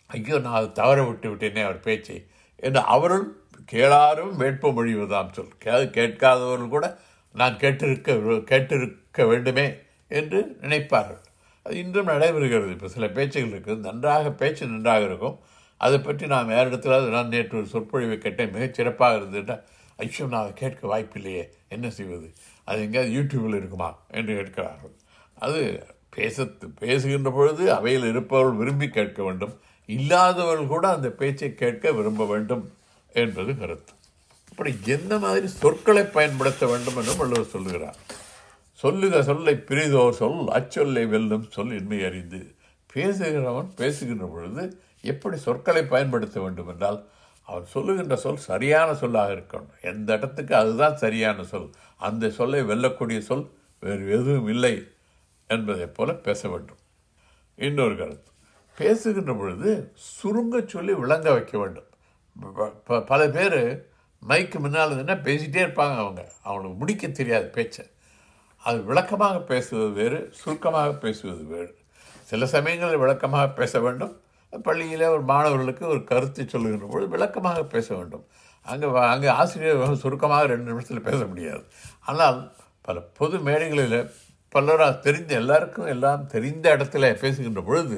ஐயோ நான் அதை தவற விட்டு விட்டேனே அவர் பேச்சை என்று அவர்கள் கேளாரும் வேட்பு மொழிவதாம் சொல். கே- கேட்காதவர்கள் கூட நான் கேட்டிருக்க கேட்டிருக்க வேண்டுமே என்று நினைப்பார்கள். அது இன்றும் நடைபெறுகிறது. இப்போ சில பேச்சுகள் இருக்குது. நன்றாக பேச்சு நன்றாக இருக்கும். அதை பற்றி நாம் வேறு இடத்துல நான் நேற்று ஒரு சொற்பொழிவை கேட்டேன். மிகச்சிறப்பாக இருந்துட்டா ஐயோ நான் அதை கேட்க வாய்ப்பில்லையே என்ன செய்வது? அது எங்கேயாவது யூடியூப்பில் இருக்குமா? என்று கேட்கிறார்கள். அது பேச பேசுகின்ற பொழுது அவையில் இருப்பவர்கள் விரும்பி கேட்க வேண்டும். இல்லாதவர்கள் கூட அந்த பேச்சை கேட்க விரும்ப வேண்டும் என்பது கருத்து. அப்படி எந்த மாதிரி சொற்களை பயன்படுத்த வேண்டும் என்று வள்ளுவர் சொல்லுகிறார். சொல்லுக சொல்லை பிரிதோர் சொல் அச்சொல்லை வெல்லும் சொல் இன்மை அறிந்து. பேசுகிறவன் பேசுகின்ற பொழுது எப்படி சொற்களை பயன்படுத்த வேண்டும் என்றால் அவன் சொல்லுகின்ற சொல் சரியான சொல்லாக இருக்கணும். எந்த இடத்துக்கு அதுதான் சரியான சொல். அந்த சொல்லை வெல்லக்கூடிய சொல் வேறு எதுவும் இல்லை என்பதைப் போல பேச வேண்டும். இன்னொரு கருத்து. பேசுகின்ற பொழுது சுருங்க சொல்லி விளங்க வைக்க வேண்டும். ப- ப- பல பேர் மைக்கு முன்னால் இருந்துன்னா பேசிகிட்டே இருப்பாங்க அவங்க. அவங்களுக்கு முடிக்க தெரியாது பேச்சை. அது விளக்கமாக பேசுவது வேறு சுருக்கமாக பேசுவது வேறு. சில சமயங்களில் விளக்கமாக பேச வேண்டும். பள்ளியில் ஒரு மாணவர்களுக்கு ஒரு கருத்தை சொல்லுகின்ற பொழுது விளக்கமாக பேச வேண்டும். அங்கே அங்கே ஆசிரியர் சுருக்கமாக ரெண்டு நிமிஷத்தில் பேச முடியாது. ஆனால் பல பொது மேடைகளில் பலராக தெரிந்த எல்லாருக்கும் எல்லாம் தெரிந்த இடத்துல பேசுகின்ற பொழுது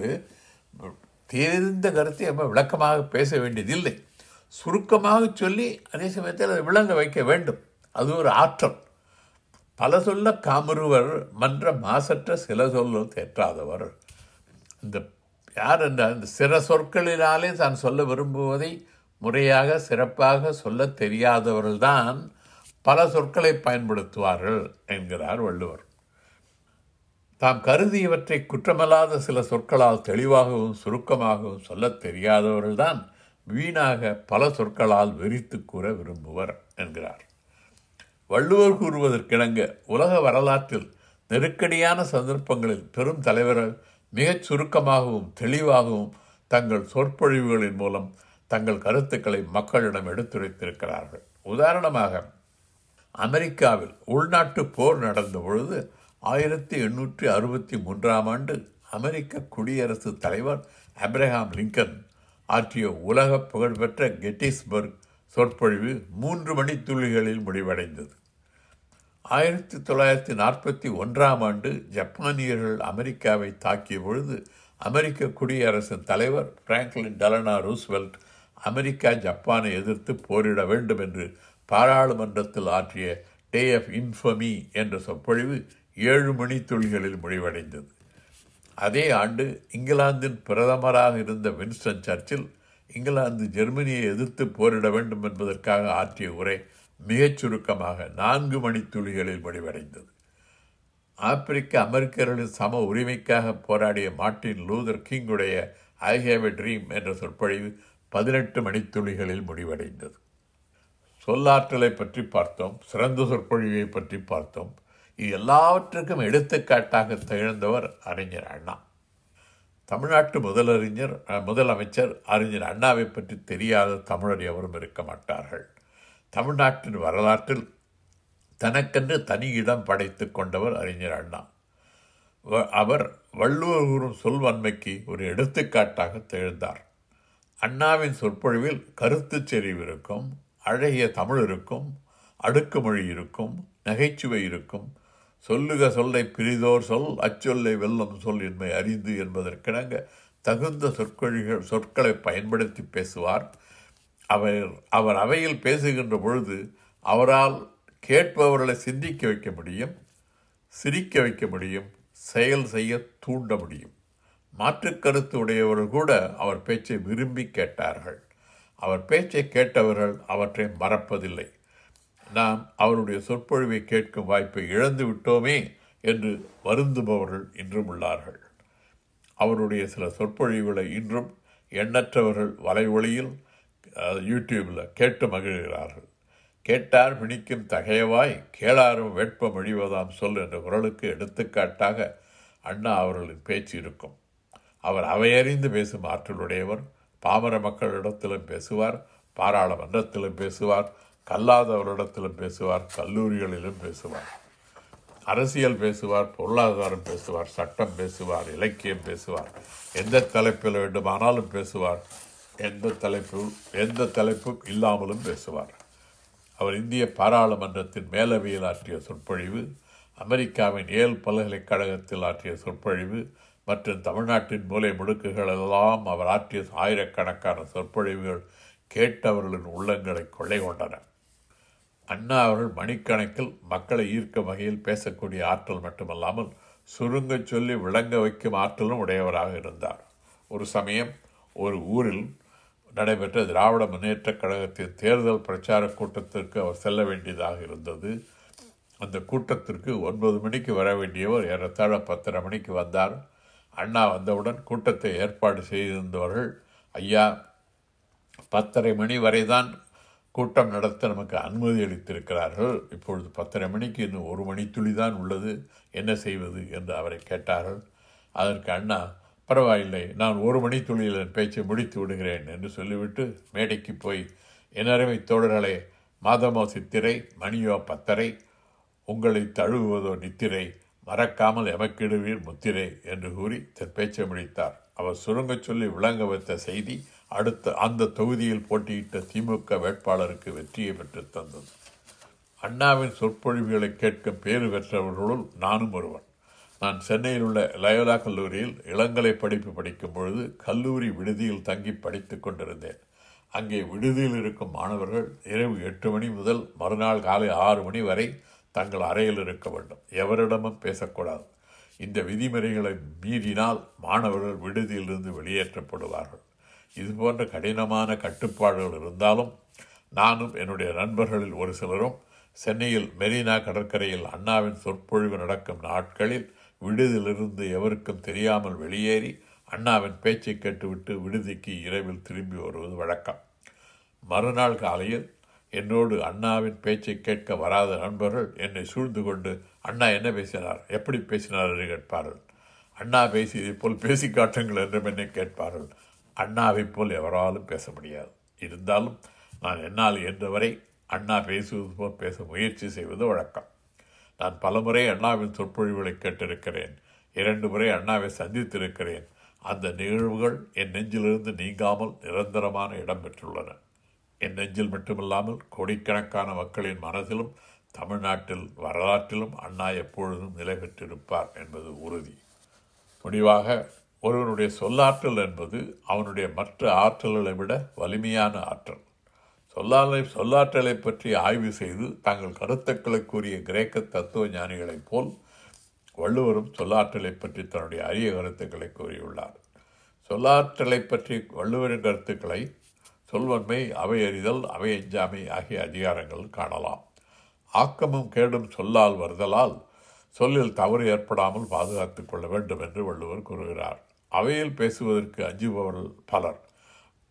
தெரிந்த கருத்தை நம்ம விளக்கமாக பேச வேண்டியதில்லை. சுருக்கமாக சொல்லி அதே சமயத்தில் அதை விளங்க வைக்க வேண்டும். அது ஒரு ஆற்றல். பல சொல்ல காமருவர் மன்ற மாசற்ற சில சொல்ல தேற்றாதவர். இந்த யார் என்றால் அந்த சில சொற்களினாலே தான் சொல்ல விரும்புவதை முறையாக சிறப்பாக சொல்ல தெரியாதவர்கள்தான் பல சொற்களை பயன்படுத்துவார்கள் என்கிறார் வள்ளுவர். தாம் கருதியவற்றை குற்றமல்லாத சில சொற்களால் தெளிவாகவும் சுருக்கமாகவும் சொல்லத் தெரியாதவர்கள்தான் வீணாக பல சொற்களால் வெறித்து கூற விரும்புவர் என்கிறார். வள்ளுவர் கூறுவதற்கிணங்க உலக வரலாற்றில் நெருக்கடியான சந்தர்ப்பங்களில் பெரும் தலைவர்கள் மிகச் சுருக்கமாகவும் தெளிவாகவும் தங்கள் சொற்பொழிவுகளின் மூலம் தங்கள் கருத்துக்களை மக்களிடம் எடுத்துரைத்திருக்கிறார்கள். உதாரணமாக அமெரிக்காவில் உள்நாட்டு போர் நடந்த பொழுது ஆயிரத்தி எண்ணூற்றி அறுபத்தி மூன்றாம் ஆண்டு அமெரிக்க குடியரசுத் தலைவர் அப்ரஹாம் லிங்கன் ஆற்றிய உலக புகழ்பெற்ற கெட்டிஸ்பர்க் சொற்பொழிவு மூன்று மணி துளிகளில் முடிவடைந்தது. ஆயிரத்தி தொள்ளாயிரத்தி நாற்பத்தி ஒன்றாம் ஆண்டு ஜப்பானியர்கள் அமெரிக்காவை தாக்கிய பொழுது அமெரிக்க குடியரசின் தலைவர் பிராங்க்லின் டலனா ரூஸ்வெல்ட் அமெரிக்கா ஜப்பானை எதிர்த்து போரிட வேண்டும் என்று பாராளுமன்றத்தில் ஆற்றிய டே ஆஃப் இன்ஃபமி என்ற சொற்பொழிவு ஏழு மணி துளிகளில் முடிவடைந்தது. அதே ஆண்டு இங்கிலாந்தின் பிரதமராக இருந்த வின்ஸ்டன் சர்ச்சில் இங்கிலாந்து ஜெர்மனியை எதிர்த்து போரிட வேண்டும் என்பதற்காக ஆற்றிய உரை மிகச் சுருக்கமாக நான்கு மணித்துளிகளில் முடிவடைந்தது. ஆப்பிரிக்க அமெரிக்கர்களின் சம உரிமைக்காக போராடிய மார்ட்டின் லூதர் கிங்குடைய ஐ ஹேவ் எ ட்ரீம் என்ற சொற்பொழிவு பதினெட்டு மணித்துளிகளில் முடிவடைந்தது. சொல்லாற்றலை பற்றி பார்த்தோம் சிறந்த சொற்பொழிவை பற்றி பார்த்தோம். இது எல்லாவற்றுக்கும் எடுத்துக்காட்டாக திகழ்ந்தவர் அறிஞர் அண்ணா. தமிழ்நாட்டு முதலறிஞர் முதலமைச்சர் அறிஞர் அண்ணாவை பற்றி தெரியாத தமிழர் எவரும் இருக்க மாட்டார்கள். தமிழ்நாட்டின் வரலாற்றில் தனக்கென்று தனி இடம் படைத்து கொண்டவர் அறிஞர் அண்ணா. வ- அவர் வள்ளுவர் கூறும் சொல்வன்மைக்கு ஒரு எடுத்துக்காட்டாக திகழ்ந்தார். அண்ணாவின் சொற்பொழிவில் கருத்துச் செறிவு இருக்கும் அழகிய தமிழ் இருக்கும் அடுக்குமொழி இருக்கும் நகைச்சுவை இருக்கும் சொல்லுக சொல்லை பிரிதோர் சொல் அச்சொல்லை வெல்லும் சொல் என்பை அறிந்து என்பதற்கிணங்க தகுந்த சொற்கொழிகள் சொற்களை பயன்படுத்தி பேசுவார். அவர் அவர் அவையில் பேசுகின்ற பொழுது அவரால் கேட்பவர்களை சிந்திக்க வைக்க முடியும் சிரிக்க வைக்க முடியும் செயல் செய்ய தூண்ட முடியும். மாற்று கருத்து உடையவர்கள் கூட அவர் பேச்சை விரும்பி கேட்டார்கள். அவர் பேச்சை கேட்டவர்கள் அவற்றை மறப்பதில்லை. நாம் அவருடைய சொற்பொழிவை கேட்கும் வாய்ப்பை இழந்து விட்டோமே என்று வருந்துபவர்கள் இன்றும் உள்ளார்கள். அவருடைய சில சொற்பொழிவுகளை இன்றும் எண்ணற்றவர்கள் வலைவொளியில் அதாவது யூடியூப்பில் கேட்டு மகிழ்கிறார்கள். கேட்டார் பிணிக்கும் தகையவாய் கேளாரும் வேட்பம் அழிவதாம் சொல் என்ற குரலுக்கு எடுத்துக்காட்டாக அண்ணா அவர்களின் பேச்சு இருக்கும். அவர் அவையறிந்து பேசும் ஆற்றலுடையவர் பாமர மக்களிடத்திலும் பேசுவார் பாராளுமன்றத்திலும் பேசுவார் கல்லாதவரிடத்திலும் பேசுவார் கல்லூரிகளிலும் பேசுவார். அரசியல் பேசுவார் பொருளாதாரம் பேசுவார் சட்டம் பேசுவார் இலக்கியம் பேசுவார் எந்த தலைப்பில் வேண்டுமானாலும் பேசுவார் எந்த தலைப்பு எந்த தலைப்பும் இல்லாமலும் பேசுவார். அவர் இந்திய பாராளுமன்றத்தின் மேலவையில் ஆற்றிய சொற்பொழிவு அமெரிக்காவின் ஏல் பல்கலைக்கழகத்தில் ஆற்றிய சொற்பொழிவு மற்றும் தமிழ்நாட்டின் மூலை முடுக்குகள் எல்லாம் அவர் ஆற்றிய ஆயிரக்கணக்கான சொற்பொழிவுகள் கேட்டவர்களின் உள்ளங்களை கொள்ளை கொண்டன. அண்ணா அவர்கள் மணிக்கணக்கில் மக்களை ஈர்க்கும் வகையில் பேசக்கூடிய ஆற்றல் மட்டுமல்லாமல் சுருங்க சொல்லி விளங்க வைக்கும் ஆற்றலும் உடையவராக இருந்தார். ஒரு சமயம் ஒரு ஊரில் நடைபெற்ற திராவிட முன்னேற்றக் கழகத்தின் தேர்தல் பிரச்சார கூட்டத்திற்கு அவர் செல்ல வேண்டியதாக இருந்தது. அந்த கூட்டத்திற்கு ஒன்பது மணிக்கு வர வேண்டியவர் ஏறத்தாழ பத்தரை மணிக்கு வந்தார். அண்ணா வந்தவுடன் கூட்டத்தை ஏற்பாடு செய்திருந்தவர்கள் ஐயா பத்தரை மணி வரைதான் கூட்டம் நடத்த நமக்கு அனுமதி அளித்திருக்கிறார்கள். இப்பொழுது பத்தரை மணிக்கு இன்னும் ஒரு மணித்துளி தான் உள்ளது. என்ன செய்வது? என்று அவரை கேட்டார்கள். அதற்கு அண்ணா பரவாயில்லை நான் ஒரு மணித்துளியில் என் பேச்சை முடித்து விடுகிறேன் என்று சொல்லிவிட்டு மேடைக்கு போய் எனரமை தோழர்களே மாதமோ சித்திரை மணியோ பத்தரை உங்களை தழுவுவதோ நித்திரை மறக்காமல் எமக்கிடுவீர் முத்திரை என்று கூறி தன் பேச்சை முடித்தார். அவர் சுருங்கச் சொல்லி விளங்க வைத்த செய்தி அடுத்த அந்த தொகுதியில் போட்டியிட்ட திமுக வேட்பாளருக்கு வெற்றியை பெற்று தந்தது. அண்ணாவின் சொற்பொழிவுகளை கேட்கும் பேறு பெற்றவர்களுள் நானும் ஒருவன். நான் சென்னையில் உள்ள லயோலா கல்லூரியில் இளங்கலை படிப்பு படிக்கும் பொழுது கல்லூரி விடுதியில் தங்கி படித்து கொண்டிருந்தேன். அங்கே விடுதியில் இருக்கும் மாணவர்கள் இரவு எட்டு மணி முதல் மறுநாள் காலை ஆறு மணி வரை தங்கள் அறையில் இருக்க வேண்டும். எவரிடமும் பேசக்கூடாது. இந்த விதிமுறைகளை மீறினால் மாணவர்கள் விடுதியிலிருந்து வெளியேற்றப்படுவார்கள். இது போன்ற கடினமான கட்டுப்பாடுகள் இருந்தாலும் நானும் என்னுடைய நண்பர்களில் ஒரு சிலரும் சென்னையில் மெரினா கடற்கரையில் அண்ணாவின் சொற்பொழிவு நடக்கும் நாட்களில் விடுதியிலிருந்து எவருக்கும் தெரியாமல் வெளியேறி அண்ணாவின் பேச்சை கேட்டுவிட்டு விடுதிக்கு இரவில் திரும்பி வருவது வழக்கம். மறுநாள் காலையில் என்னோடு அண்ணாவின் பேச்சை கேட்க வராத நண்பர்கள் என்னை சூழ்ந்து கொண்டு அண்ணா என்ன பேசினார்? எப்படி பேசினார்? என்று கேட்பார்கள். அண்ணா பேசியதைப் போல் பேசி காட்டுங்கள் என்றும் என்னை கேட்பார்கள். அண்ணாவைப் போல் எவராலும் பேச முடியாது. இருந்தாலும் நான் என்னால் இயன்றவரை அண்ணா பேசுவது போல் பேச முயற்சி செய்வது வழக்கம். நான் பலமுறை அண்ணாவின் சொற்பொழிவுகளை கேட்டிருக்கிறேன். இரண்டு முறை அண்ணாவை சந்தித்திருக்கிறேன். அந்த நிகழ்வுகள் என் நெஞ்சிலிருந்து நீங்காமல் நிரந்தரமான இடம் பெற்றுள்ளன. என் நெஞ்சில் மட்டுமில்லாமல் கோடிக்கணக்கான மக்களின் மனதிலும் தமிழ்நாட்டில் வரலாற்றிலும் அண்ணா எப்பொழுதும் நிலை பெற்றிருப்பார் என்பது உறுதி. முடிவாக ஒருவனுடைய சொல்லாற்றல் என்பது அவனுடைய மற்ற ஆற்றல்களை விட வலிமையான ஆற்றல். சொல்லாலை சொல்லாற்றலை பற்றி ஆய்வு செய்து தங்கள் கருத்துக்களை கூறிய கிரேக்க தத்துவ ஞானிகளைப் போல் வள்ளுவரும் சொல்லாற்றலை பற்றி தன்னுடைய அரிய கருத்துக்களை கூறியுள்ளார். சொல்லாற்றலை பற்றி வள்ளுவரின் கருத்துக்களை சொல்வன்மை அவை அறிதல் அவை எஞ்சாமை ஆகிய அதிகாரங்கள் காணலாம். ஆக்கமும் கேடும் சொல்லால் வருதலால் சொல்லில் தவறு ஏற்படாமல் பாதுகாத்துக் கொள்ள வேண்டும் என்று வள்ளுவர் கூறுகிறார். அவையில் பேசுவதற்கு அஞ்சுபவர்கள் பலர்.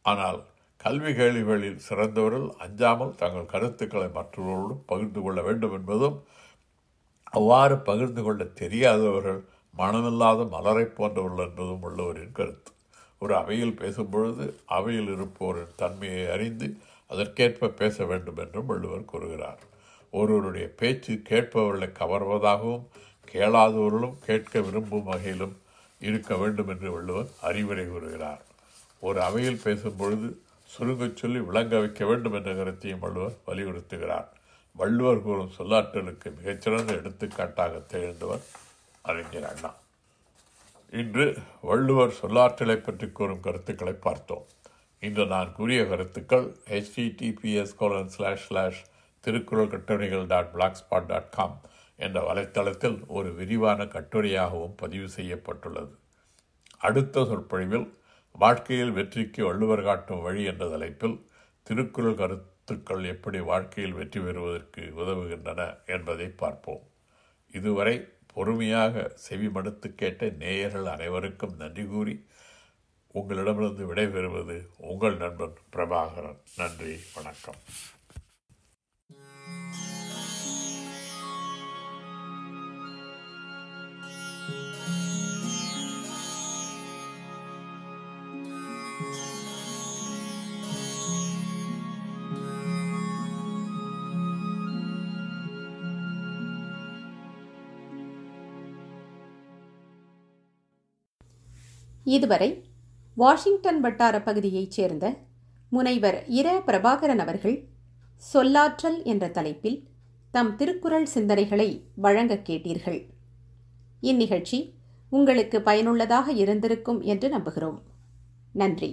ஆனால் கல்வி கேள்விகளில் சிறந்தவர்கள் அஞ்சாமல் தங்கள் கருத்துக்களை மற்றவர்களோடு பகிர்ந்து கொள்ள வேண்டும் என்பதும் அவ்வாறு பகிர்ந்து கொள்ள தெரியாதவர்கள் மனமில்லாத மலரை போன்றவர்கள் என்பதும் உள்ளவரின் கருத்து. ஒரு அவையில் பேசும்பொழுது அவையில் இருப்போரின் தன்மையை அறிந்து அதற்கேற்ப பேச வேண்டும் என்றும் வள்ளுவர் கூறுகிறார். ஒருவருடைய பேச்சு கேட்பவர்களை கவர்வதாகவும் கேளாதவர்களும் கேட்க விரும்பும் வகையிலும் இருக்க வேண்டும் என்று வள்ளுவர் அறிவுரை கூறுகிறார். ஒரு அவையில் பேசும்பொழுது சுருங்கச் சொல்லி விளங்க வைக்க வேண்டும் என்ற கருத்தையும் வள்ளுவர் வலியுறுத்துகிறார். வள்ளுவர் கூறும் சொல்லாற்றலுக்கு மிகச்சிறந்த எடுத்துக்காட்டாக திகழ்ந்தவர் அறிஞர் அண்ணா. இன்று வள்ளுவர் சொல்லாற்றலை பற்றி கூறும் கருத்துக்களை பார்த்தோம். இன்று நான் கூறிய கருத்துக்கள் HTTPS colon slash slash Thirukkural கட்டுரைகள் dot blogspot dot com என்ற வலைத்தளத்தில் ஒரு விரிவான கட்டுரையாகவும் பதிவு செய்யப்பட்டுள்ளது. அடுத்த சொற்பொழிவில் வாழ்க்கையில் வெற்றிக்கு வள்ளுவர் காட்டும் வழி என்ற தலைப்பில் திருக்குறள் கருத்துக்கள் எப்படி வாழ்க்கையில் வெற்றி பெறுவதற்கு உதவுகின்றன என்பதை பார்ப்போம். இதுவரை பொறுமையாக செவிமடுத்து கேட்ட நேயர்கள் அனைவருக்கும் நன்றி கூறி உங்களிடமிருந்து விடைபெறுவது உங்கள் நண்பன் பிரபாகரன். நன்றி வணக்கம். இதுவரை வாஷிங்டன் வட்டார பகுதியைச் சேர்ந்த முனைவர் இர. பிரபாகரன் அவர்கள் சொல்லாற்றல் என்ற தலைப்பில் தம் திருக்குறள் சிந்தனைகளை வழங்க கேட்டீர்கள். இந்நிகழ்ச்சி உங்களுக்கு பயனுள்ளதாக இருந்திருக்கும் என்று நம்புகிறோம். நன்றி.